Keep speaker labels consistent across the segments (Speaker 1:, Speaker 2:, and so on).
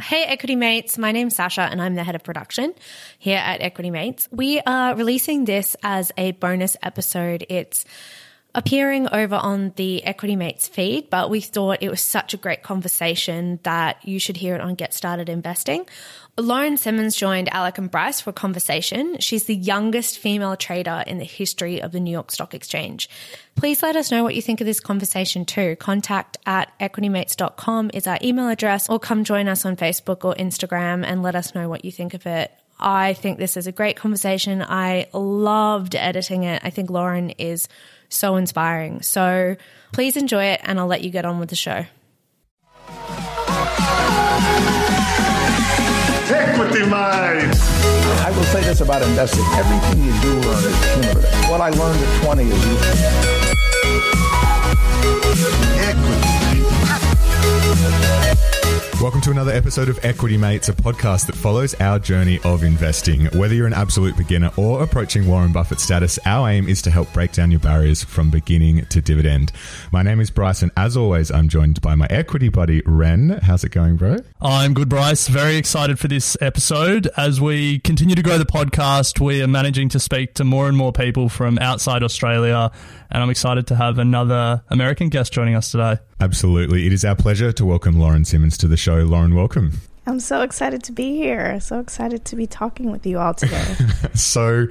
Speaker 1: Hey, Equity Mates. My name's Sasha, and I'm the head of production here at Equity Mates. We are releasing this as a bonus episode. It's appearing over on the Equity Mates feed, but we thought it was such a great conversation that you should hear it on Get Started Investing. Lauren Simmons joined Alec and Bryce for a conversation. She's the youngest female trader in the history of the New York Stock Exchange. Please let us know what you think of this conversation too. Contact at equitymates.com is our email address, or come join us on Facebook or Instagram and let us know what you think of it. I think this is a great conversation. I loved editing it. I think Lauren is so inspiring. So please enjoy it, and I'll let you get on with the show.
Speaker 2: Equity Mind.
Speaker 3: I will say this about investing. Everything you do learn is cumulative. What I learned at 20 is
Speaker 4: Welcome to another episode of Equity Mates, a podcast that follows our journey of investing. Whether you're an absolute beginner or approaching Warren Buffett status, our aim is to help break down your barriers from beginning to dividend. My name is Bryce, and as always, I'm joined by my equity buddy, Ren. How's it going, bro?
Speaker 5: I'm good, Bryce. Very excited for this episode. As we continue to grow the podcast, we are managing to speak to more and more people from outside Australia, and I'm excited to have another American guest joining us today.
Speaker 4: Absolutely. It is our pleasure to welcome Lauren Simmons to the show. Lauren, welcome.
Speaker 6: I'm so excited to be here. So excited to be talking with you all today.
Speaker 4: So,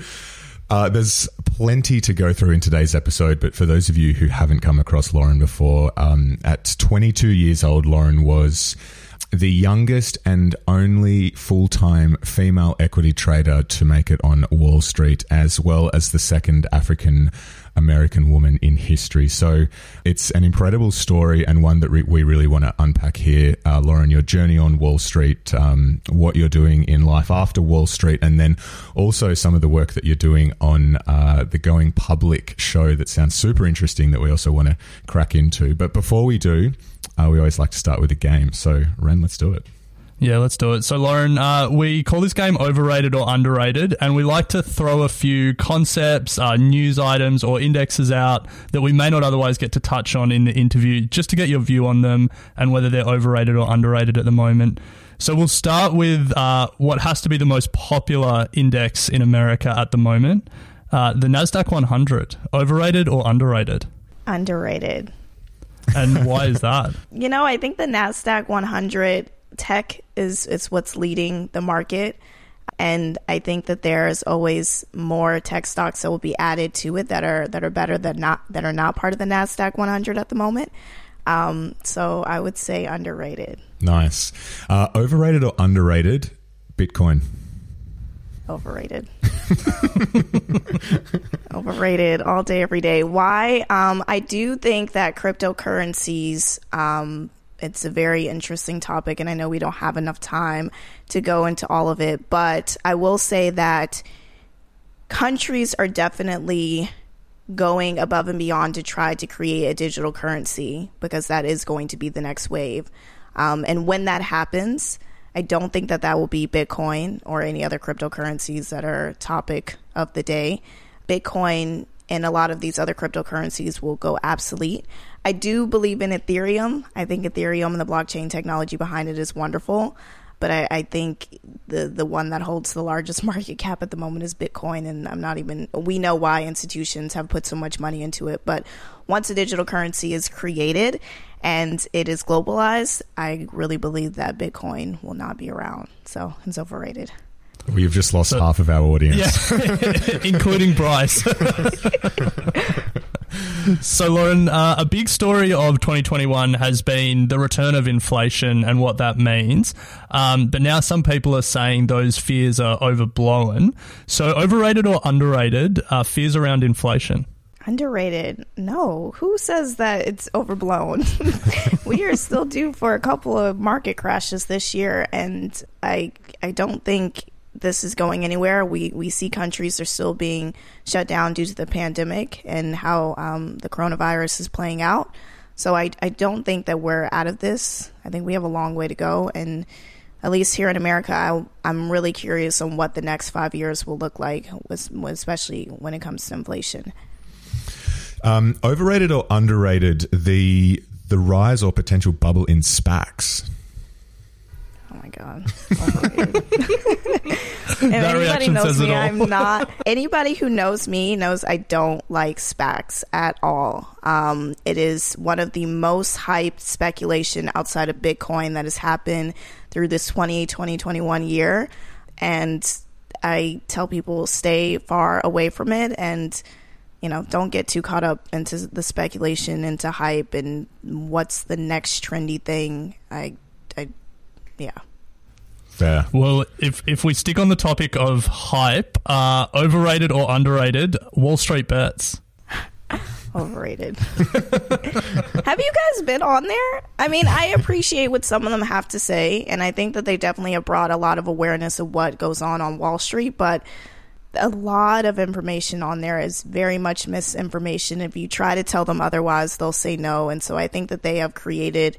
Speaker 4: uh, there's plenty to go through in today's episode, but for those of you who haven't come across Lauren before, um, at 22 years old, Lauren was the youngest and only full time female equity trader to make it on Wall Street, as well as the second African American woman in history. So it's an incredible story and one that re- we really want to unpack here. Uh, Lauren, your journey on Wall Street, um, what you're doing in life after Wall Street, and then also some of the work that you're doing on uh, the Going Public show that sounds super interesting that we also want to crack into. But before we do, uh, we always like to start with a game. So, Ren, let's do it.
Speaker 5: Yeah, let's do it. So, Lauren, uh, we call this game overrated or underrated, and we like to throw a few concepts, uh, news items, or indexes out that we may not otherwise get to touch on in the interview, just to get your view on them and whether they're overrated or underrated at the moment. So, we'll start with uh, what has to be the most popular index in America at the moment uh, the NASDAQ 100. Overrated or underrated?
Speaker 6: Underrated.
Speaker 5: And why is that?
Speaker 6: You know, I think the Nasdaq 100 tech is is what's leading the market, and I think that there's always more tech stocks that will be added to it that are that are better than not that are not part of the Nasdaq 100 at the moment. Um, so I would say underrated.
Speaker 4: Nice. Uh, overrated or underrated? Bitcoin.
Speaker 6: Overrated. Overrated all day, every day. Why? Um, I do think that cryptocurrencies, um, it's a very interesting topic, and I know we don't have enough time to go into all of it, but I will say that countries are definitely going above and beyond to try to create a digital currency because that is going to be the next wave. Um, and when that happens, I don't think that that will be Bitcoin or any other cryptocurrencies that are topic of the day. Bitcoin and a lot of these other cryptocurrencies will go obsolete. I do believe in Ethereum. I think Ethereum and the blockchain technology behind it is wonderful. But I, I think the the one that holds the largest market cap at the moment is Bitcoin, and I'm not even. We know why institutions have put so much money into it, but once a digital currency is created and it is globalized, I really believe that Bitcoin will not be around. So it's overrated.
Speaker 4: We've just lost half of our audience.
Speaker 5: Yeah, including Bryce. So, Lauren, uh, a big story of 2021 has been the return of inflation and what that means. Um, but now some people are saying those fears are overblown. So, overrated or underrated uh, fears around inflation?
Speaker 6: Underrated? No. Who says that it's overblown? we are still due for a couple of market crashes this year, and I I don't think this is going anywhere. We we see countries are still being shut down due to the pandemic and how um, the coronavirus is playing out. So I I don't think that we're out of this. I think we have a long way to go, and at least here in America, I, I'm really curious on what the next five years will look like, especially when it comes to inflation.
Speaker 4: Um, overrated or underrated the the rise or potential bubble in SPACs?
Speaker 6: Oh my god! if anybody knows me, I'm not. Anybody who knows me knows I don't like SPACs at all. Um, it is one of the most hyped speculation outside of Bitcoin that has happened through this 2020 21 year, and I tell people stay far away from it and you know, don't get too caught up into the speculation, into hype, and what's the next trendy thing. I, I, yeah.
Speaker 4: Fair.
Speaker 5: Well, if if we stick on the topic of hype, uh, overrated or underrated, Wall Street bets.
Speaker 6: Overrated. have you guys been on there? I mean, I appreciate what some of them have to say, and I think that they definitely have brought a lot of awareness of what goes on on Wall Street, but a lot of information on there is very much misinformation. If you try to tell them otherwise, they'll say no. And so I think that they have created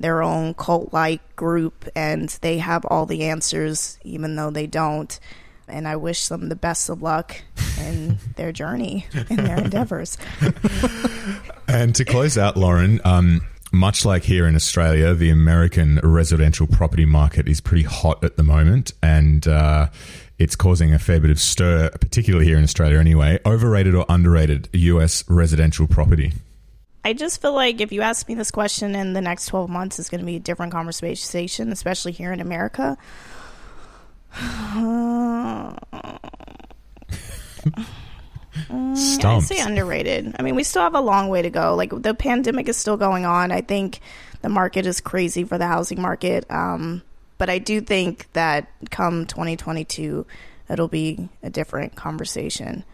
Speaker 6: their own cult like group and they have all the answers, even though they don't. And I wish them the best of luck in their journey, in their endeavors.
Speaker 4: and to close out, Lauren, um, much like here in Australia, the American residential property market is pretty hot at the moment. And, uh, it's causing a fair bit of stir, particularly here in Australia anyway. Overrated or underrated US residential property?
Speaker 6: I just feel like if you ask me this question in the next 12 months, it's going to be a different conversation, especially here in America. Mm, I say underrated. I mean, we still have a long way to go. Like the pandemic is still going on. I think the market is crazy for the housing market. Um, but I do think that come 2022, it'll be a different conversation.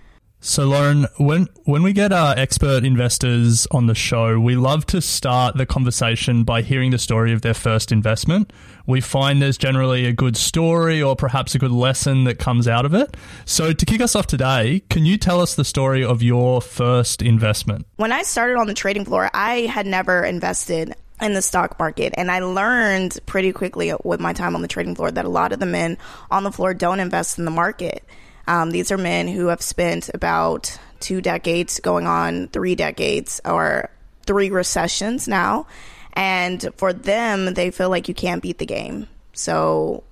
Speaker 5: So, Lauren, when when we get our expert investors on the show, we love to start the conversation by hearing the story of their first investment. We find there's generally a good story or perhaps a good lesson that comes out of it. So, to kick us off today, can you tell us the story of your first investment?
Speaker 6: When I started on the trading floor, I had never invested in the stock market. And I learned pretty quickly with my time on the trading floor that a lot of the men on the floor don't invest in the market. Um, these are men who have spent about two decades, going on three decades, or three recessions now. And for them, they feel like you can't beat the game. So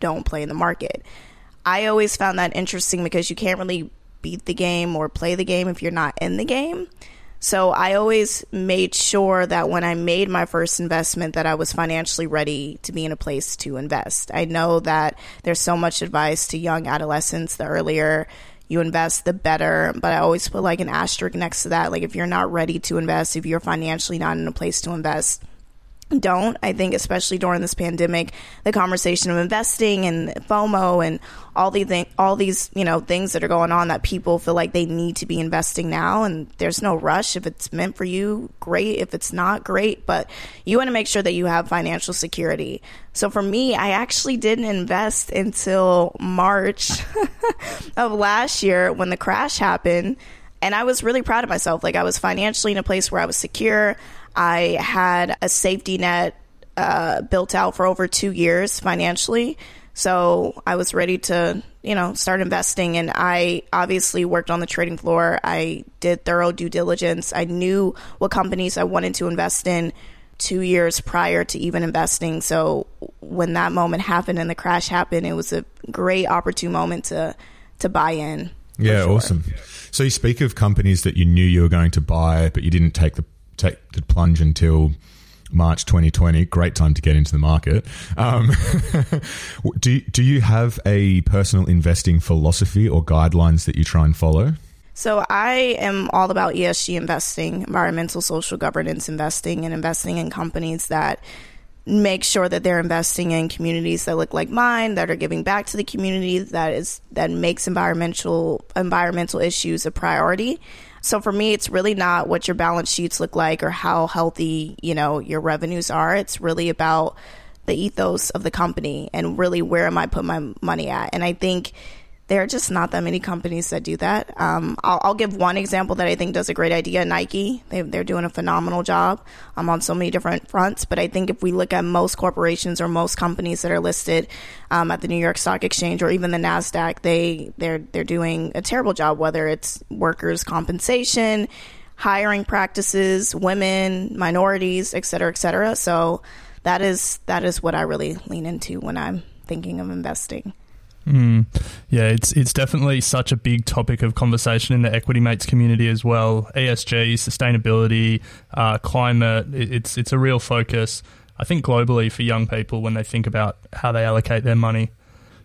Speaker 6: don't play in the market. I always found that interesting because you can't really beat the game or play the game if you're not in the game. So I always made sure that when I made my first investment that I was financially ready to be in a place to invest. I know that there's so much advice to young adolescents. The earlier you invest the better, but I always put like an asterisk next to that. Like if you're not ready to invest, if you're financially not in a place to invest, don't. I think, especially during this pandemic, the conversation of investing and FOMO and all these th- all these you know things that are going on that people feel like they need to be investing now, and there's no rush. If it's meant for you, great. If it's not, great. But you want to make sure that you have financial security. So for me, I actually didn't invest until March of last year when the crash happened. And I was really proud of myself. Like I was financially in a place where I was secure. I had a safety net uh, built out for over two years financially. So I was ready to, you know, start investing. And I obviously worked on the trading floor. I did thorough due diligence. I knew what companies I wanted to invest in two years prior to even investing. So when that moment happened and the crash happened, it was a great opportune moment to to buy in.
Speaker 4: Yeah, sure. awesome. So you speak of companies that you knew you were going to buy, but you didn't take the take the plunge until March 2020. Great time to get into the market. Um, do do you have a personal investing philosophy or guidelines that you try and follow?
Speaker 6: So I am all about ESG investing, environmental social governance investing, and investing in companies that make sure that they're investing in communities that look like mine, that are giving back to the community, that is that makes environmental environmental issues a priority. So for me, it's really not what your balance sheets look like or how healthy you know your revenues are. It's really about the ethos of the company and really where am I put my money at. And I think there are just not that many companies that do that. Um, I'll, I'll, give one example that I think does a great idea. Nike, they, are doing a phenomenal job um, on so many different fronts. But I think if we look at most corporations or most companies that are listed um, at the New York Stock Exchange or even the Nasdaq, they they're they're doing a terrible job. Whether it's workers' compensation, hiring practices, women, minorities, et cetera, et cetera. So that is that is what I really lean into when I'm thinking of investing.
Speaker 5: Mm. Yeah, it's it's definitely such a big topic of conversation in the equity mates community as well. ESG, sustainability, uh, climate. it's it's a real focus. I think globally for young people when they think about how they allocate their money.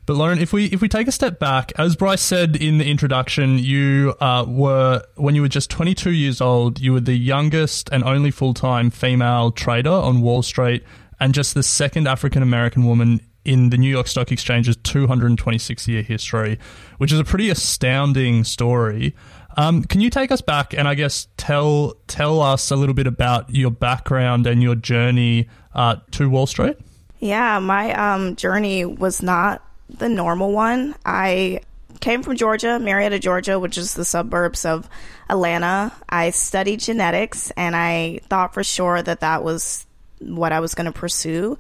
Speaker 5: But Lauren, if we if we take a step back, as Bryce said in the introduction, you uh, were when you were just 22 years old, you were the youngest and only full time female trader on Wall Street, and just the second African American woman in the New York Stock Exchange's 226 year history, which is a pretty astounding story. Um, can you take us back and I guess tell tell us a little bit about your background and your journey uh, to Wall Street?
Speaker 6: Yeah, my um, journey was not the normal one. I came from Georgia, Marietta, Georgia, which is the suburbs of Atlanta. I studied genetics and I thought for sure that that was what I was going to pursue.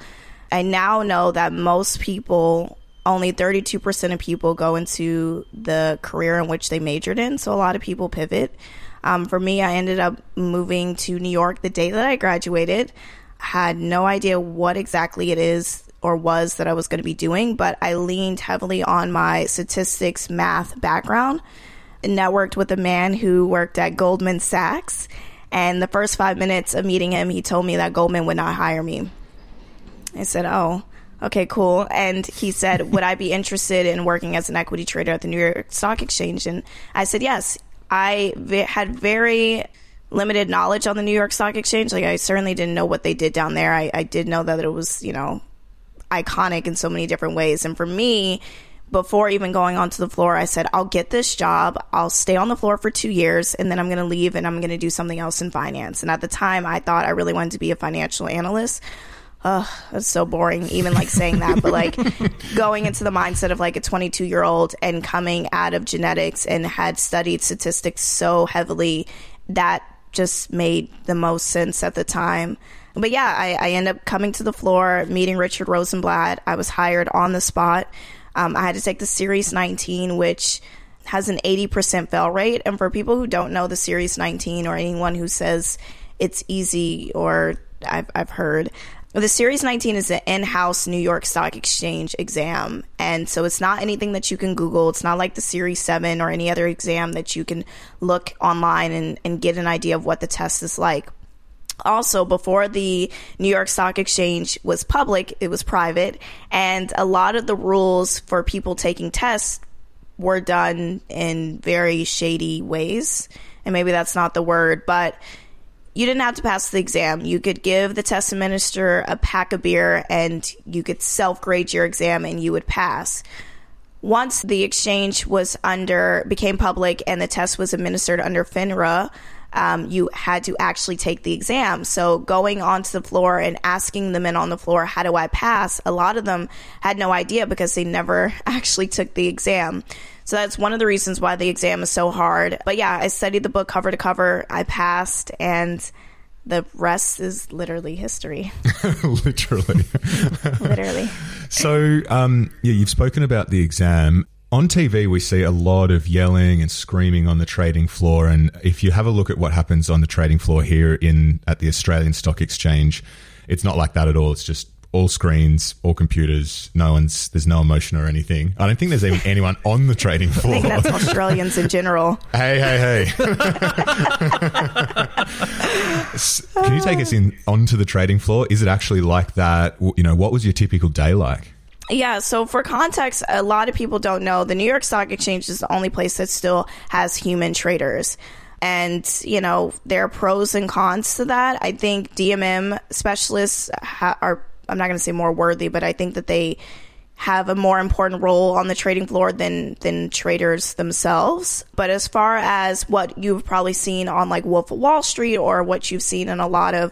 Speaker 6: I now know that most people, only 32% of people go into the career in which they majored in. So a lot of people pivot. Um, for me, I ended up moving to New York the day that I graduated. Had no idea what exactly it is or was that I was going to be doing, but I leaned heavily on my statistics math background and networked with a man who worked at Goldman Sachs. And the first five minutes of meeting him, he told me that Goldman would not hire me. I said, "Oh, okay, cool." And he said, "Would I be interested in working as an equity trader at the New York Stock Exchange?" And I said, "Yes." I v- had very limited knowledge on the New York Stock Exchange. Like, I certainly didn't know what they did down there. I, I did know that it was, you know, iconic in so many different ways. And for me, before even going onto the floor, I said, I'll get this job. I'll stay on the floor for two years and then I'm going to leave and I'm going to do something else in finance. And at the time, I thought I really wanted to be a financial analyst oh, that's so boring, even like saying that, but like going into the mindset of like a 22 year old and coming out of genetics and had studied statistics so heavily that just made the most sense at the time. But yeah, I, I end up coming to the floor, meeting Richard Rosenblatt. I was hired on the spot. Um, I had to take the Series 19, which has an 80% fail rate. And for people who don't know the Series 19 or anyone who says it's easy or I've, I've heard, the Series 19 is an in house New York Stock Exchange exam. And so it's not anything that you can Google. It's not like the Series 7 or any other exam that you can look online and, and get an idea of what the test is like. Also, before the New York Stock Exchange was public, it was private. And a lot of the rules for people taking tests were done in very shady ways. And maybe that's not the word, but you didn't have to pass the exam. You could give the test administrator a pack of beer and you could self grade your exam and you would pass. Once the exchange was under, became public and the test was administered under FINRA, um, you had to actually take the exam. So going onto the floor and asking the men on the floor, how do I pass? A lot of them had no idea because they never actually took the exam. So that's one of the reasons why the exam is so hard. But yeah, I studied the book cover to cover. I passed and the rest is literally history.
Speaker 4: literally.
Speaker 6: literally.
Speaker 4: So, um, yeah, you've spoken about the exam. On TV, we see a lot of yelling and screaming on the trading floor. And if you have a look at what happens on the trading floor here in at the Australian Stock Exchange, it's not like that at all. It's just all screens, all computers. No one's there's no emotion or anything. I don't think there's even anyone on the trading floor.
Speaker 6: I think that's Australians in general.
Speaker 4: Hey, hey, hey! Can you take us in onto the trading floor? Is it actually like that? You know, what was your typical day like?
Speaker 6: Yeah, so for context, a lot of people don't know the New York Stock Exchange is the only place that still has human traders. And, you know, there are pros and cons to that. I think DMM specialists ha- are, I'm not going to say more worthy, but I think that they have a more important role on the trading floor than than traders themselves. But as far as what you've probably seen on like Wolf of Wall Street or what you've seen in a lot of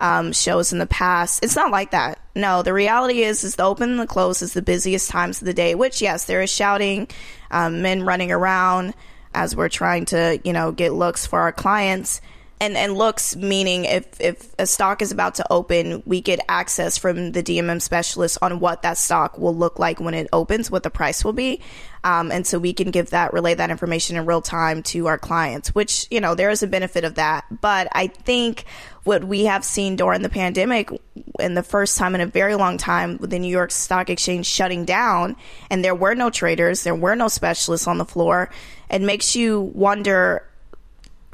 Speaker 6: um, shows in the past, it's not like that. No, the reality is is the open and the close is the busiest times of the day. Which yes, there is shouting, um, men running around as we're trying to you know get looks for our clients and and looks meaning if if a stock is about to open, we get access from the DMM specialist on what that stock will look like when it opens, what the price will be, um, and so we can give that relay that information in real time to our clients. Which you know there is a benefit of that, but I think what we have seen during the pandemic, and the first time in a very long time, with the New York Stock Exchange shutting down, and there were no traders, there were no specialists on the floor, it makes you wonder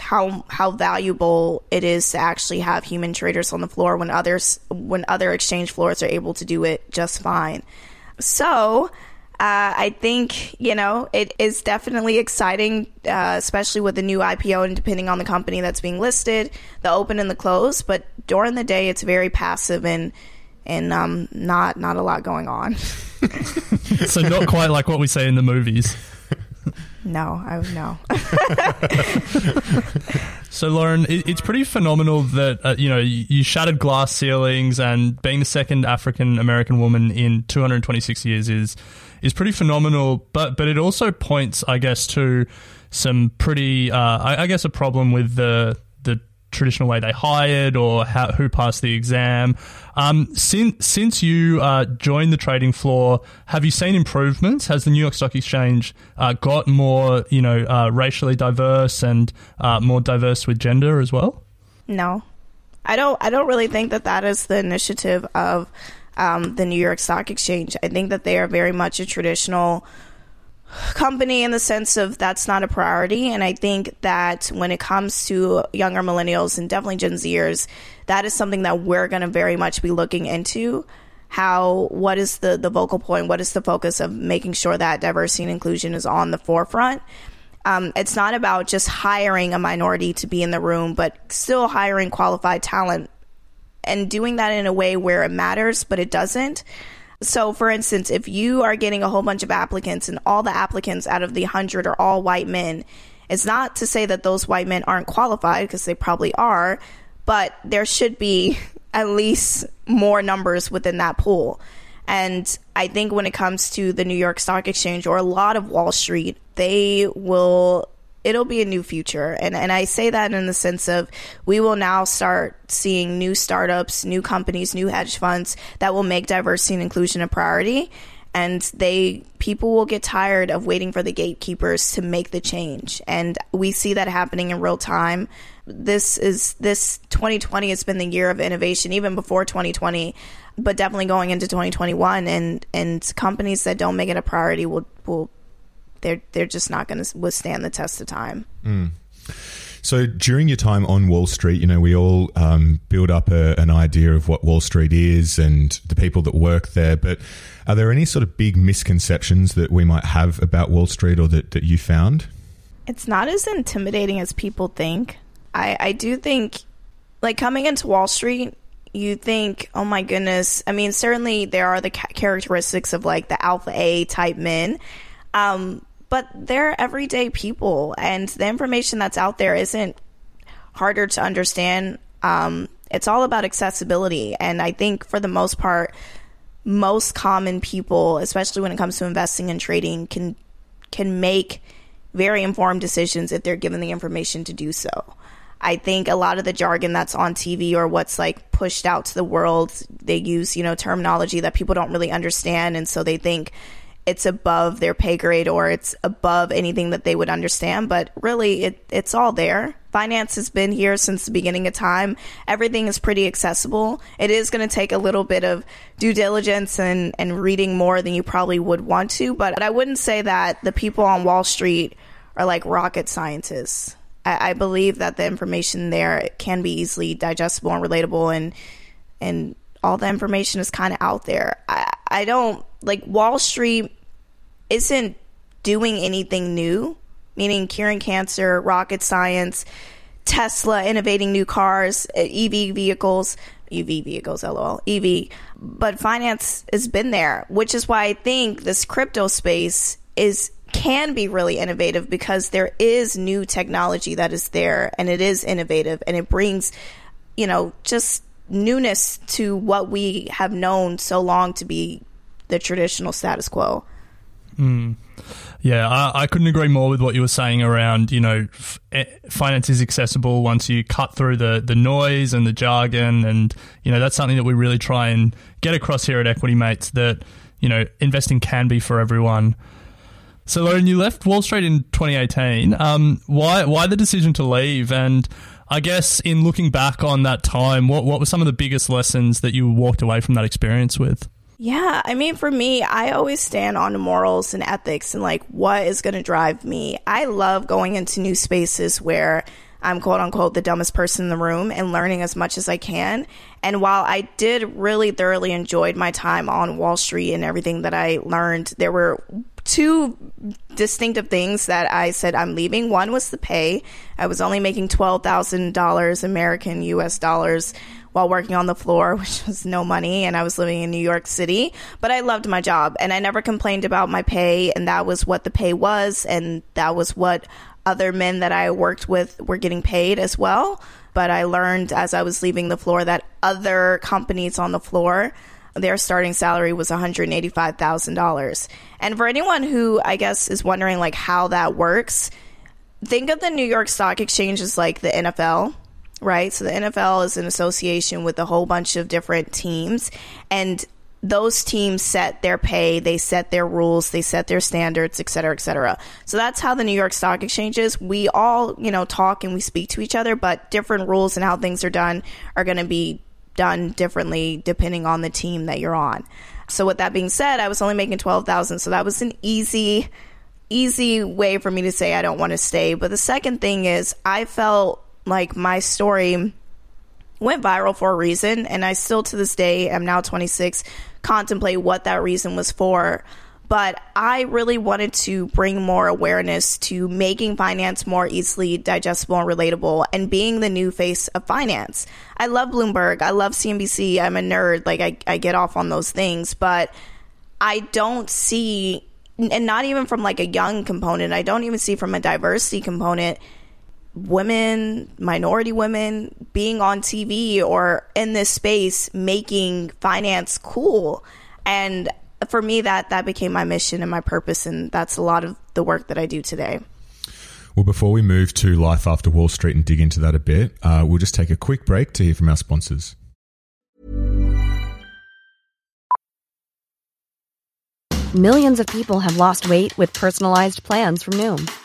Speaker 6: how how valuable it is to actually have human traders on the floor when others when other exchange floors are able to do it just fine. So. Uh, I think you know it is definitely exciting, uh, especially with the new IPO and depending on the company that's being listed, the open and the close. But during the day, it's very passive and and um, not not a lot going on.
Speaker 5: so not quite like what we say in the movies.
Speaker 6: No, I no.
Speaker 5: so, Lauren, it, it's pretty phenomenal that uh, you know you, shattered glass ceilings, and being the second African American woman in 226 years is is pretty phenomenal. But but it also points, I guess, to some pretty, uh, I, I guess, a problem with the traditional way they hired or how, who passed the exam. Um, since since you uh, joined the trading floor, have you seen improvements? Has the New York Stock Exchange uh, got more, you know, uh, racially diverse and uh, more diverse with gender as well?
Speaker 6: No, I don't. I don't really think that that is the initiative of um, the New York Stock Exchange. I think that they are very much a traditional company in the sense of that's not a priority. And I think that when it comes to younger millennials and definitely Gen Zers, that is something that we're going to very much be looking into. How, what is the, the vocal point? What is the focus of making sure that diversity and inclusion is on the forefront? Um, it's not about just hiring a minority to be in the room, but still hiring qualified talent and doing that in a way where it matters, but it doesn't. So, for instance, if you are getting a whole bunch of applicants and all the applicants out of the 100 are all white men, it's not to say that those white men aren't qualified because they probably are, but there should be at least more numbers within that pool. And I think when it comes to the New York Stock Exchange or a lot of Wall Street, they will it'll be a new future. And and I say that in the sense of we will now start seeing new startups, new companies, new hedge funds that will make diversity and inclusion a priority. And they people will get tired of waiting for the gatekeepers to make the change. And we see that happening in real time. This is this 2020 has been the year of innovation, even before 2020 but definitely going into 2021 and and companies that don't make it a priority will will they're they're just not going to withstand the test of time.
Speaker 4: Mm. So during your time on Wall Street, you know, we all um, build up a, an idea of what Wall Street is and the people that work there. But are there any sort of big misconceptions that we might have about Wall Street or that, that you found?
Speaker 6: It's not as intimidating as people think. I, I do think, like, coming into Wall Street, you think, oh my goodness. I mean, certainly there are the characteristics of like the alpha A type men. Um, but they're everyday people, and the information that's out there isn't harder to understand. Um, it's all about accessibility, and I think for the most part, most common people, especially when it comes to investing and trading, can can make very informed decisions if they're given the information to do so. I think a lot of the jargon that's on TV or what's like pushed out to the world, they use, you know, terminology that people don't really understand. And so they think it's above their pay grade or it's above anything that they would understand. But really, it, it's all there. Finance has been here since the beginning of time. Everything is pretty accessible. It is going to take a little bit of due diligence and, and reading more than you probably would want to. But I wouldn't say that the people on Wall Street are like rocket scientists. I, I believe that the information there can be easily digestible and relatable and and all the information is kind of out there. I, I don't like Wall Street isn't doing anything new, meaning curing cancer, rocket science, Tesla innovating new cars, uh, EV vehicles, EV vehicles, lol, EV. But finance has been there, which is why I think this crypto space is can be really innovative because there is new technology that is there and it is innovative and it brings, you know, just newness to what we have known so long to be the traditional status quo.
Speaker 5: Mm. Yeah, I, I, couldn't agree more with what you were saying around, you know, f- eh, finance is accessible once you cut through the, the noise and the jargon. And, you know, that's something that we really try and get across here at Equity Mates that, you know, investing can be for everyone. So, Lauren, you left Wall Street in 2018. Um, why, why the decision to leave? And I guess in looking back on that time, what, what were some of the biggest lessons that you walked away from that experience with?
Speaker 6: Yeah, I mean, for me, I always stand on morals and ethics and like what is going to drive me. I love going into new spaces where I'm quote unquote the dumbest person in the room and learning as much as I can. And while I did really thoroughly enjoyed my time on Wall Street and everything that I learned, there were two distinctive things that I said I'm leaving. One was the pay. I was only making $12,000 American US dollars while working on the floor, which was no money, and I was living in New York City. But I loved my job, and I never complained about my pay, and that was what the pay was, and that was what other men that I worked with were getting paid as well. But I learned as I was leaving the floor that other companies on the floor their starting salary was $185,000. And for anyone who I guess is wondering like how that works, think of the New York Stock Exchange as like the NFL right? So the NFL is an association with a whole bunch of different teams and those teams set their pay, they set their rules, they set their standards, et cetera, et cetera. So that's how the New York Stock Exchange is. We all, you know, talk and we speak to each other, but different rules and how things are done are going to be done differently depending on the team that you're on. So with that being said, I was only making 12,000, so that was an easy easy way for me to say I don't want to stay. But the second thing is I felt like my story went viral for a reason and I still to this day am now 26 contemplate what that reason was for but I really wanted to bring more awareness to making finance more easily digestible and relatable and being the new face of finance. I love Bloomberg. I love CNBC. I'm a nerd. Like, I, I get off on those things, but I don't see, and not even from like a young component, I don't even see from a diversity component women, minority women being on TV or in this space making finance cool. And for me that that became my mission and my purpose and that's a lot of the work that I do today.
Speaker 4: Well, before we move to life after Wall Street and dig into that a bit, uh, we'll just take a quick break to hear from our sponsors.
Speaker 7: Millions of people have lost weight with personalized plans from Noom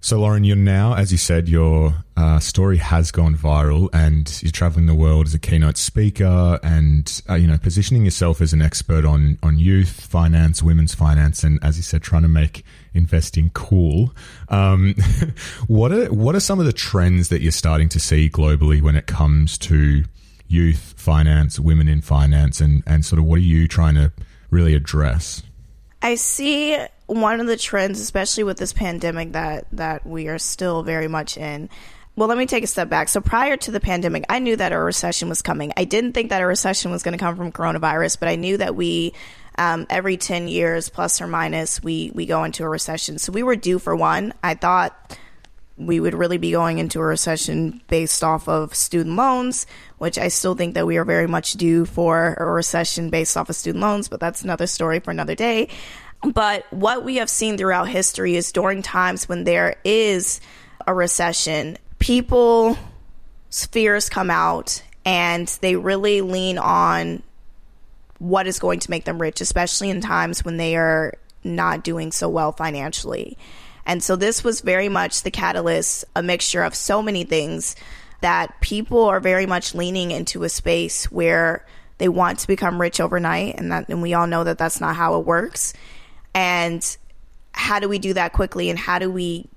Speaker 4: So, Lauren, you're now, as you said, your uh, story has gone viral, and you're traveling the world as a keynote speaker, and uh, you know, positioning yourself as an expert on on youth finance, women's finance, and as you said, trying to make investing cool. Um, what are what are some of the trends that you're starting to see globally when it comes to youth finance, women in finance, and and sort of what are you trying to really address?
Speaker 6: I see one of the trends, especially with this pandemic that that we are still very much in. Well, let me take a step back. So prior to the pandemic, I knew that a recession was coming. I didn't think that a recession was going to come from coronavirus, but I knew that we um, every 10 years plus or minus we we go into a recession so we were due for one i thought we would really be going into a recession based off of student loans which i still think that we are very much due for a recession based off of student loans but that's another story for another day but what we have seen throughout history is during times when there is a recession, people's fears come out and they really lean on what is going to make them rich, especially in times when they are not doing so well financially. And so this was very much the catalyst, a mixture of so many things that people are very much leaning into a space where they want to become rich overnight and that and we all know that that's not how it works. And how do we do that quickly and how do we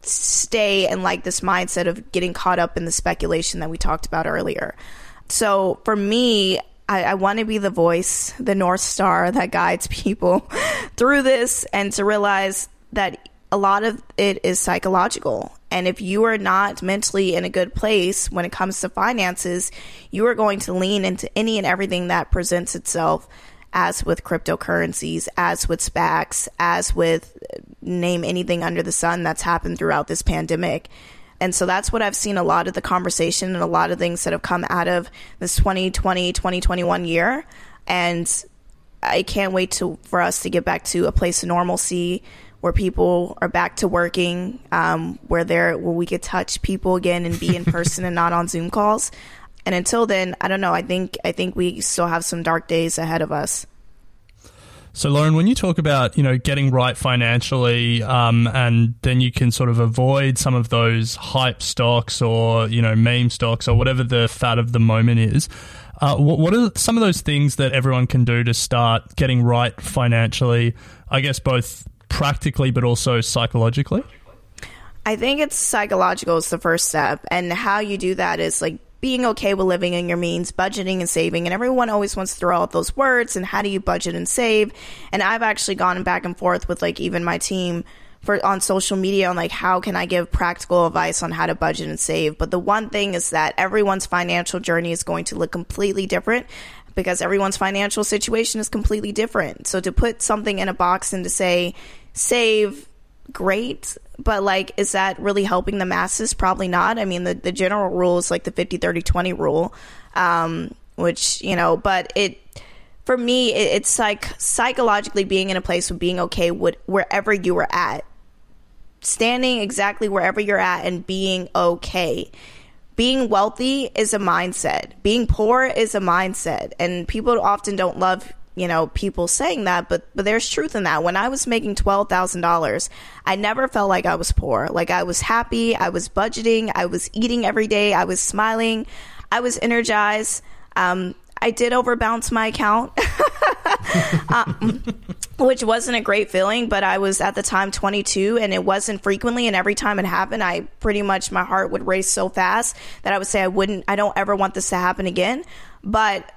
Speaker 6: stay in like this mindset of getting caught up in the speculation that we talked about earlier. So for me, I, I want to be the voice, the North Star that guides people through this and to realize that a lot of it is psychological. And if you are not mentally in a good place when it comes to finances, you are going to lean into any and everything that presents itself as with cryptocurrencies, as with SPACs, as with uh, name anything under the sun that's happened throughout this pandemic. And so that's what I've seen a lot of the conversation and a lot of things that have come out of this 2020, 2021 year. And I can't wait to, for us to get back to a place of normalcy where people are back to working, um, where they're, where we could touch people again and be in person and not on Zoom calls. And until then, I don't know. I think I think we still have some dark days ahead of us.
Speaker 5: So, Lauren, when you talk about you know getting right financially, um, and then you can sort of avoid some of those hype stocks or you know meme stocks or whatever the fad of the moment is. Uh, what, what are some of those things that everyone can do to start getting right financially? I guess both practically but also psychologically.
Speaker 6: I think it's psychological is the first step, and how you do that is like being okay with living in your means, budgeting and saving. And everyone always wants to throw out those words and how do you budget and save? And I've actually gone back and forth with like even my team for on social media on like how can I give practical advice on how to budget and save. But the one thing is that everyone's financial journey is going to look completely different because everyone's financial situation is completely different. So to put something in a box and to say save great but like is that really helping the masses? Probably not. I mean the, the general rule is like the 50 30 20 rule um, which you know but it for me it, it's like psychologically being in a place of being okay with wherever you are at. Standing exactly wherever you're at and being okay being wealthy is a mindset. Being poor is a mindset. And people often don't love you know, people saying that, but but there's truth in that. When I was making twelve thousand dollars, I never felt like I was poor. Like I was happy, I was budgeting, I was eating every day, I was smiling, I was energized. Um, I did overbounce my account, um, which wasn't a great feeling. But I was at the time 22, and it wasn't frequently. And every time it happened, I pretty much my heart would race so fast that I would say I wouldn't. I don't ever want this to happen again. But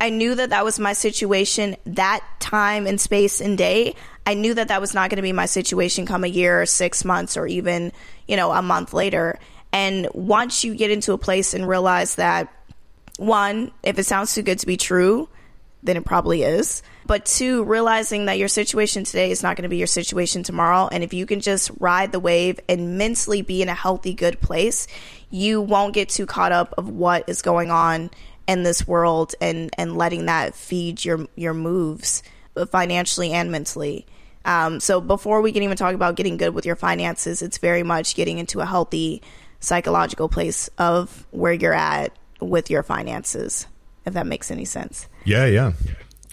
Speaker 6: I knew that that was my situation that time and space and day. I knew that that was not going to be my situation come a year or six months or even, you know, a month later. And once you get into a place and realize that, one, if it sounds too good to be true, then it probably is. But two, realizing that your situation today is not going to be your situation tomorrow. And if you can just ride the wave and mentally be in a healthy, good place, you won't get too caught up of what is going on in this world and and letting that feed your your moves financially and mentally. Um, so before we can even talk about getting good with your finances, it's very much getting into a healthy psychological place of where you're at with your finances, if that makes any sense.
Speaker 4: Yeah, yeah.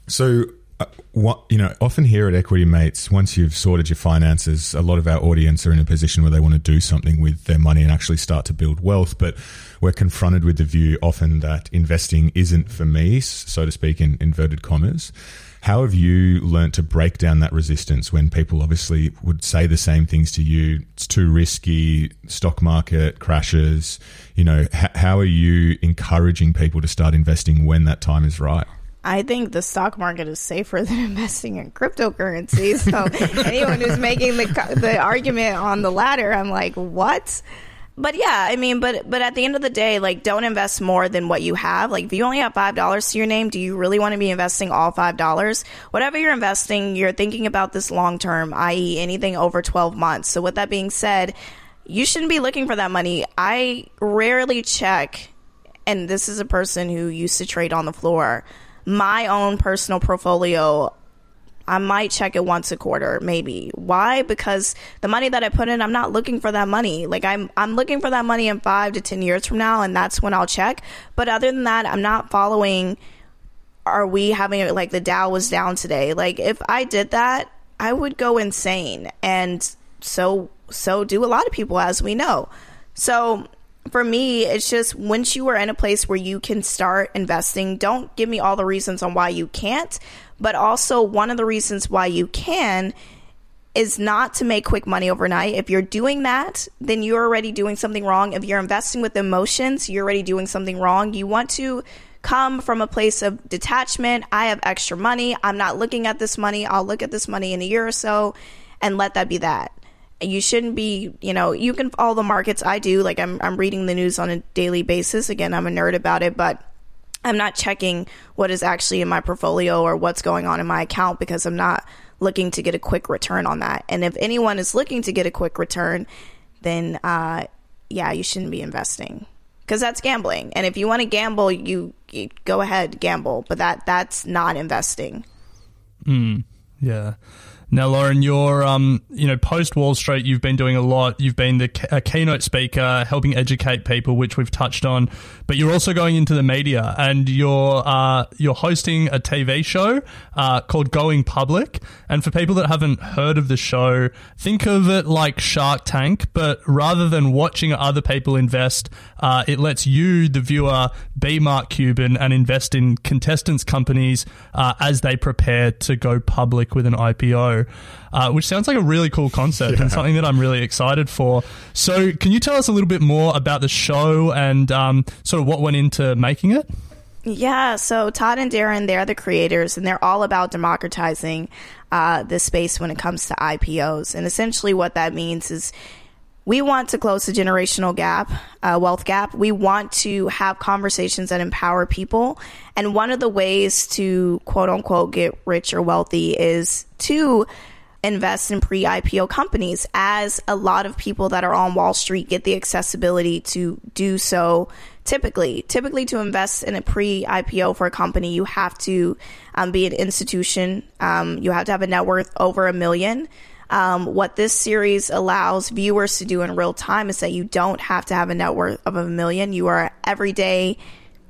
Speaker 4: So uh, what you know, often here at Equity Mates, once you've sorted your finances, a lot of our audience are in a position where they want to do something with their money and actually start to build wealth. But we're confronted with the view often that investing isn't for me, so to speak, in inverted commas. How have you learnt to break down that resistance when people obviously would say the same things to you? It's too risky, stock market crashes. You know, h- how are you encouraging people to start investing when that time is right?
Speaker 6: I think the stock market is safer than investing in cryptocurrency. So anyone who's making the the argument on the latter, I'm like, what? But yeah, I mean, but but at the end of the day, like, don't invest more than what you have. Like, if you only have five dollars to your name, do you really want to be investing all five dollars? Whatever you're investing, you're thinking about this long term, i.e., anything over twelve months. So, with that being said, you shouldn't be looking for that money. I rarely check, and this is a person who used to trade on the floor my own personal portfolio, I might check it once a quarter, maybe. Why? Because the money that I put in, I'm not looking for that money. Like I'm, I'm looking for that money in five to ten years from now, and that's when I'll check. But other than that, I'm not following. Are we having like the Dow was down today? Like if I did that, I would go insane. And so so do a lot of people as we know. So for me, it's just once you are in a place where you can start investing, don't give me all the reasons on why you can't, but also one of the reasons why you can is not to make quick money overnight. If you're doing that, then you're already doing something wrong. If you're investing with emotions, you're already doing something wrong. You want to come from a place of detachment. I have extra money. I'm not looking at this money. I'll look at this money in a year or so and let that be that. You shouldn't be, you know, you can follow the markets. I do. Like I'm I'm reading the news on a daily basis. Again, I'm a nerd about it, but I'm not checking what is actually in my portfolio or what's going on in my account because I'm not looking to get a quick return on that. And if anyone is looking to get a quick return, then uh, yeah, you shouldn't be investing because that's gambling. And if you want to gamble, you, you, go ahead gamble, but that that's not investing.
Speaker 5: Mm, yeah. Now, Lauren, you're, um, you know, post Wall Street, you've been doing a lot. You've been the a keynote speaker, helping educate people, which we've touched on. But you're also going into the media, and you're uh, you're hosting a TV show uh, called Going Public. And for people that haven't heard of the show, think of it like Shark Tank, but rather than watching other people invest, uh, it lets you, the viewer, be Mark Cuban and invest in contestants' companies uh, as they prepare to go public with an IPO uh, which sounds like a really cool concept yeah. and something that I'm really excited for. So, can you tell us a little bit more about the show and um, sort of what went into making it?
Speaker 6: Yeah, so Todd and Darren, they're the creators, and they're all about democratizing uh, the space when it comes to IPOs. And essentially, what that means is we want to close the generational gap, uh, wealth gap. We want to have conversations that empower people. And one of the ways to quote unquote get rich or wealthy is to invest in pre IPO companies, as a lot of people that are on Wall Street get the accessibility to do so. Typically, typically to invest in a pre IPO for a company, you have to um, be an institution. Um, you have to have a net worth over a million. Um, what this series allows viewers to do in real time is that you don't have to have a net worth of a million. You are everyday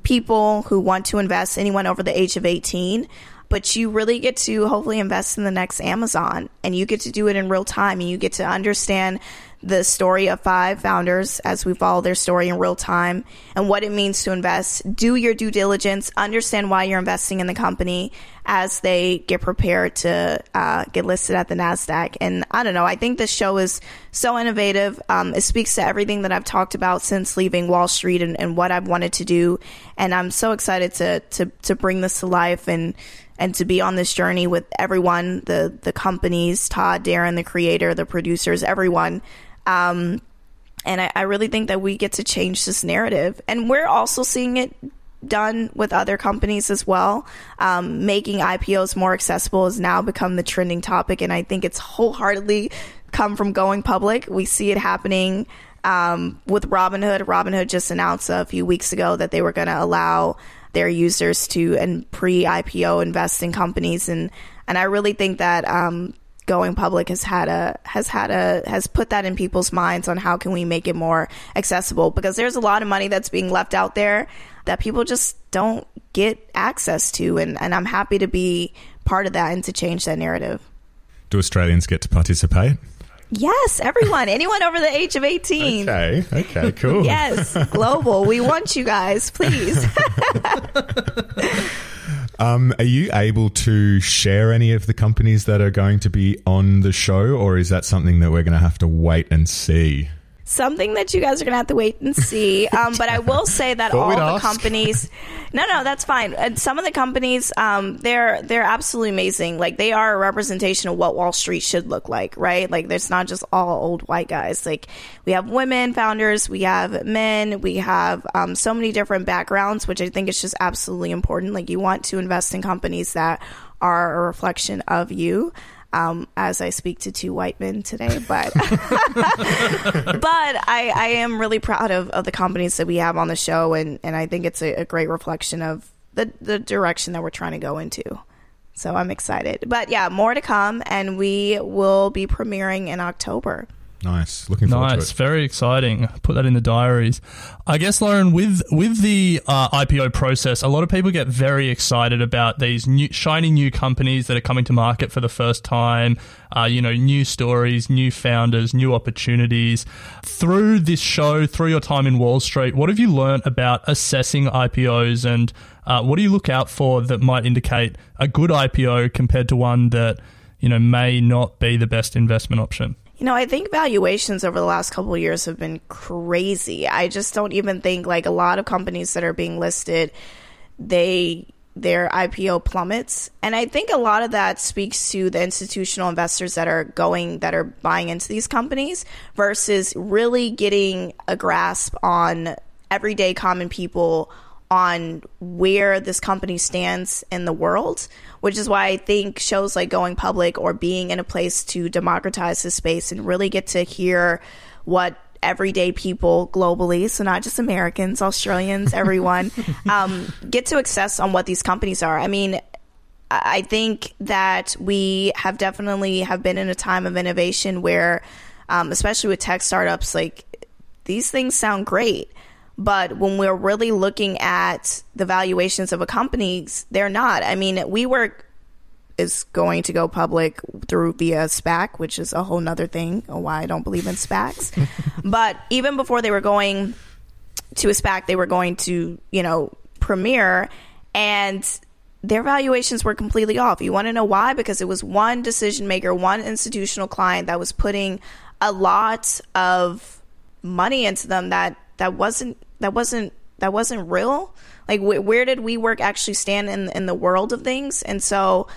Speaker 6: people who want to invest, anyone over the age of 18 but you really get to hopefully invest in the next Amazon and you get to do it in real time and you get to understand the story of five founders as we follow their story in real time and what it means to invest. Do your due diligence, understand why you're investing in the company as they get prepared to uh, get listed at the NASDAQ. And I don't know, I think this show is so innovative. Um, it speaks to everything that I've talked about since leaving Wall Street and, and what I've wanted to do. And I'm so excited to, to, to bring this to life and and to be on this journey with everyone the the companies todd darren the creator the producers everyone um, and I, I really think that we get to change this narrative. And we're also seeing it done with other companies as well. Um, making IPOs more accessible has now become the trending topic, and I think it's wholeheartedly come from going public. We see it happening um, with Robinhood. Robinhood just announced a few weeks ago that they were going to allow their users to and pre-IPO invest in companies, and and I really think that um, going public has had a has had a has put that in people's minds on how can we make it more accessible because there's a lot of money that's being left out there that people just don't get access to and, and I'm happy to be part of that and to change that narrative.
Speaker 4: Do Australians get to participate?
Speaker 6: Yes, everyone, anyone over the age of 18.
Speaker 4: Okay, okay, cool.
Speaker 6: yes, global. We want you guys, please.
Speaker 4: Um, are you able to share any of the companies that are going to be on the show, or is that something that we're going to have to wait and see?
Speaker 6: Something that you guys are gonna have to wait and see. Um, but I will say that all the ask. companies, no, no, that's fine. And some of the companies, um, they're they're absolutely amazing. Like they are a representation of what Wall Street should look like, right? Like there's not just all old white guys. Like we have women founders, we have men, we have um, so many different backgrounds, which I think is just absolutely important. Like you want to invest in companies that are a reflection of you um, as I speak to two white men today. But but I, I am really proud of, of the companies that we have on the show, and, and I think it's a, a great reflection of the, the direction that we're trying to go into. So I'm excited. But yeah, more to come, and we will be premiering in October.
Speaker 4: Nice. Looking forward
Speaker 5: Nice,
Speaker 4: to it.
Speaker 5: very exciting. Put that in the diaries. I guess, Lauren, with with the uh, IPO process, a lot of people get very excited about these new, shiny new companies that are coming to market for the first time. Uh, you know, new stories, new founders, new opportunities. Through this show, through your time in Wall Street, what have you learned about assessing IPOs, and uh, what do you look out for that might indicate a good IPO compared to one that you know may not be the best investment option?
Speaker 6: You know, I think valuations over the last couple years have been crazy. I just don't even think like a lot of companies that are being listed, they their IPO plummets. And I think a lot of that speaks to the institutional investors that are going that are buying into these companies versus really getting a grasp on everyday common people on where this company stands in the world, which is why I think shows like Going Public or being in a place to democratize the space and really get to hear what everyday people globally, so not just Americans, Australians, everyone, um, get to access on what these companies are. I mean, I think that we have definitely have been in a time of innovation where, um, especially with tech startups, like these things sound great. But when we're really looking at the valuations of a companies, they're not. I mean, WeWork is going to go public through via SPAC, which is a whole nother thing. Why I don't believe in SPACs. but even before they were going to a SPAC, they were going to, you know, premiere and their valuations were completely off. You want to know why? Because it was one decision maker, one institutional client that was putting a lot of money into them that that wasn't that wasn't that wasn't real. Like wh- where did WeWork actually stand in in the world of things? And so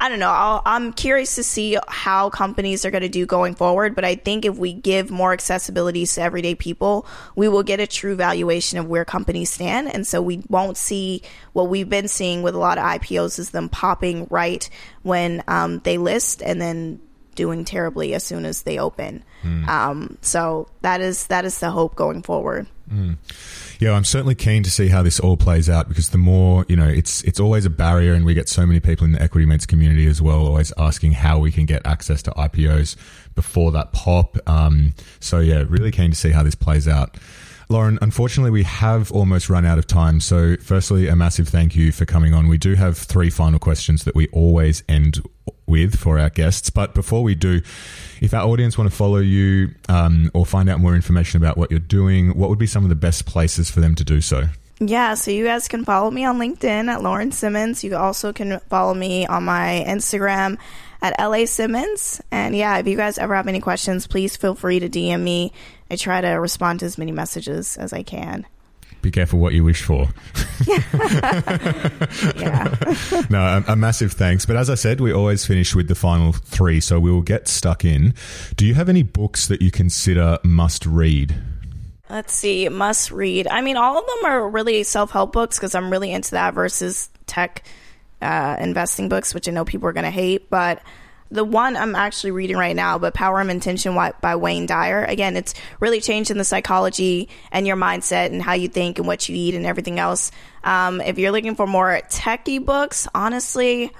Speaker 6: I don't know. I'll, I'm curious to see how companies are going to do going forward. But I think if we give more accessibility to everyday people, we will get a true valuation of where companies stand. And so we won't see what we've been seeing with a lot of IPOs is them popping right when um, they list and then doing terribly as soon as they open. Um, so that is that is the hope going forward.
Speaker 4: Yeah, I'm certainly keen to see how this all plays out because the more you know, it's it's always a barrier, and we get so many people in the equity mates community as well, always asking how we can get access to IPOs before that pop. Um, so yeah, really keen to see how this plays out. Lauren, unfortunately, we have almost run out of time. So, firstly, a massive thank you for coming on. We do have three final questions that we always end with for our guests. But before we do, if our audience want to follow you um, or find out more information about what you're doing, what would be some of the best places for them to do so?
Speaker 6: Yeah, so you guys can follow me on LinkedIn at Lauren Simmons. You also can follow me on my Instagram at LA Simmons. And yeah, if you guys ever have any questions, please feel free to DM me. I try to respond to as many messages as I can.
Speaker 4: Be careful what you wish for.
Speaker 6: Yeah.
Speaker 4: no, a, a massive thanks. But as I said, we always finish with the final three, so we will get stuck in. Do you have any books that you consider must read?
Speaker 6: Let's see, must read. I mean, all of them are really self help books because I'm really into that versus tech uh, investing books, which I know people are going to hate. But the one I'm actually reading right now, but Power and Intention by- Wayne Dyer. Again, it's really changing the psychology and your mindset and how you think and what you eat and everything else. Um, if you're looking for more techie books, honestly,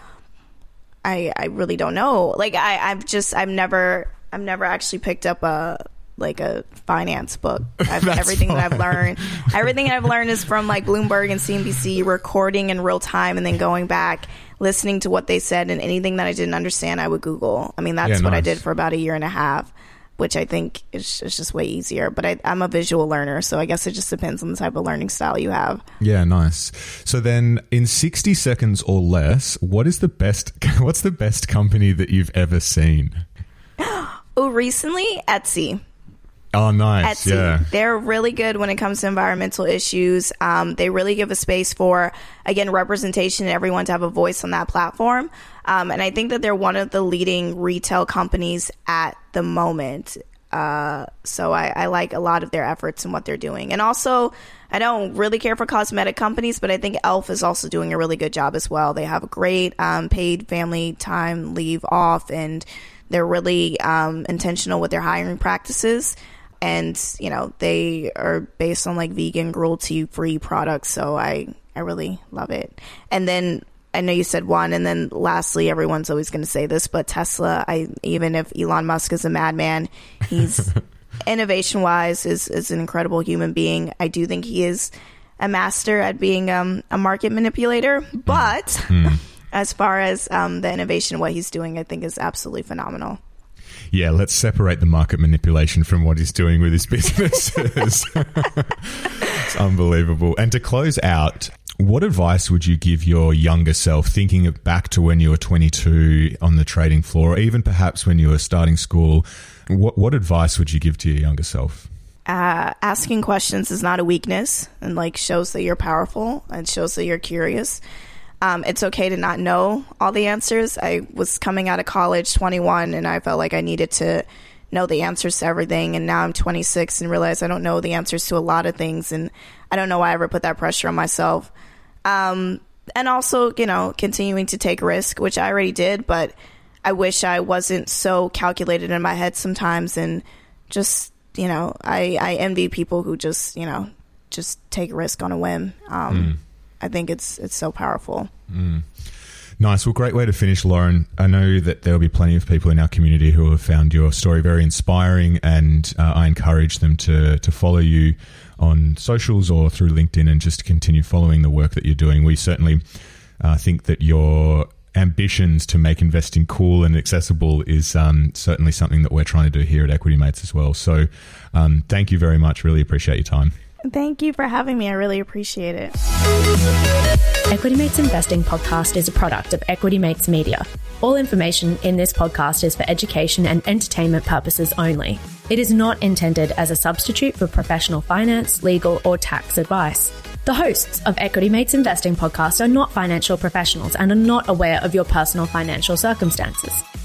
Speaker 6: I I really don't know. Like I I've just I've never I've never actually picked up a like a finance book. Everything that I've learned, everything I've learned is from like Bloomberg and CNBC recording in real time and then going back listening to what they said and anything that I didn't understand I would Google. I mean that's
Speaker 4: Yeah,
Speaker 6: what I did for about a year and a half. Which I think is, is just way easier, but I, I'm a visual learner, so I guess it just depends on the type of learning style you have.
Speaker 4: Yeah, nice. So then, in sixty seconds or less, what is the best? What's the best company that you've ever seen?
Speaker 6: Oh, recently Etsy.
Speaker 4: Oh, nice.
Speaker 6: Etsy.
Speaker 4: Yeah.
Speaker 6: They're really good when it comes to environmental issues. Um, they really give a space for, again, representation and everyone to have a voice on that platform. Um, and I think that they're one of the leading retail companies at the moment. Uh, so I, I like a lot of their efforts and what they're doing. And also, I don't really care for cosmetic companies, but I think Elf is also doing a really good job as well. They have a great um, paid family time leave off, and they're really um, intentional with their hiring practices and you know they are based on like vegan cruelty free products so i i really love it and then I know you said one, and then lastly, everyone's always going to say this, but Tesla. I even if Elon Musk is a madman, he's innovation wise is is an incredible human being. I do think he is a master at being um, a market manipulator, but
Speaker 4: Hmm.
Speaker 6: as far as um, the innovation, what he's doing, I think is absolutely phenomenal.
Speaker 4: Yeah, let's separate the market manipulation from what he's doing with his businesses. it's unbelievable. And to close out, what advice would you give your younger self, thinking back to when you were 22 on the trading floor, or even perhaps when you were starting school? What, what advice would you give to your younger self?
Speaker 6: uh, asking questions is not a weakness and like shows that you're powerful and shows that you're curious. Um, it's okay to not know all the answers. I was coming out of college 21 and I felt like I needed to know the answers to everything. And now I'm 26 and realize I don't know the answers to a lot of things. And I don't know why I ever put that pressure on myself. Um, and also, you know, continuing to take risk, which I already did, but I wish I wasn't so calculated in my head sometimes and just you know, I, I envy people who just, you know, just take risk on a whim. Um, I think it's it's so powerful.
Speaker 4: Nice. Well, great way to finish, Lauren. I know that there will be plenty of people in our community who have found your story very inspiring, and uh, I encourage them to to follow you on socials or through LinkedIn and just continue following the work that you're doing. We certainly uh, think that your ambitions to make investing cool and accessible is um, certainly something that we're trying to do here at Equity Mates as well. So, um, thank you very much. Really appreciate your time.
Speaker 6: Thank you for having me. I really appreciate it.
Speaker 1: Equity Mates Investing podcast is a product of Equity Mates Media. All information in this podcast is for education and entertainment purposes only. It is not intended as a substitute for professional finance, legal, or tax advice. The hosts of Equity Mates Investing podcast are not financial professionals and are not aware of your personal financial circumstances.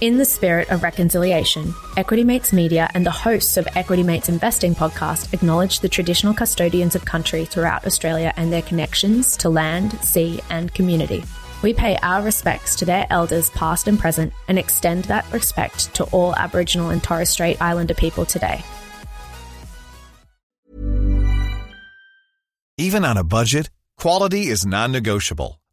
Speaker 1: In the spirit of reconciliation, Equity Mates Media and the hosts of Equity Mates Investing podcast acknowledge the traditional custodians of country throughout Australia and their connections to land, sea, and community. We pay our respects to their elders, past and present, and extend that respect to all Aboriginal and Torres Strait Islander people today.
Speaker 8: Even on a budget, quality is non-negotiable.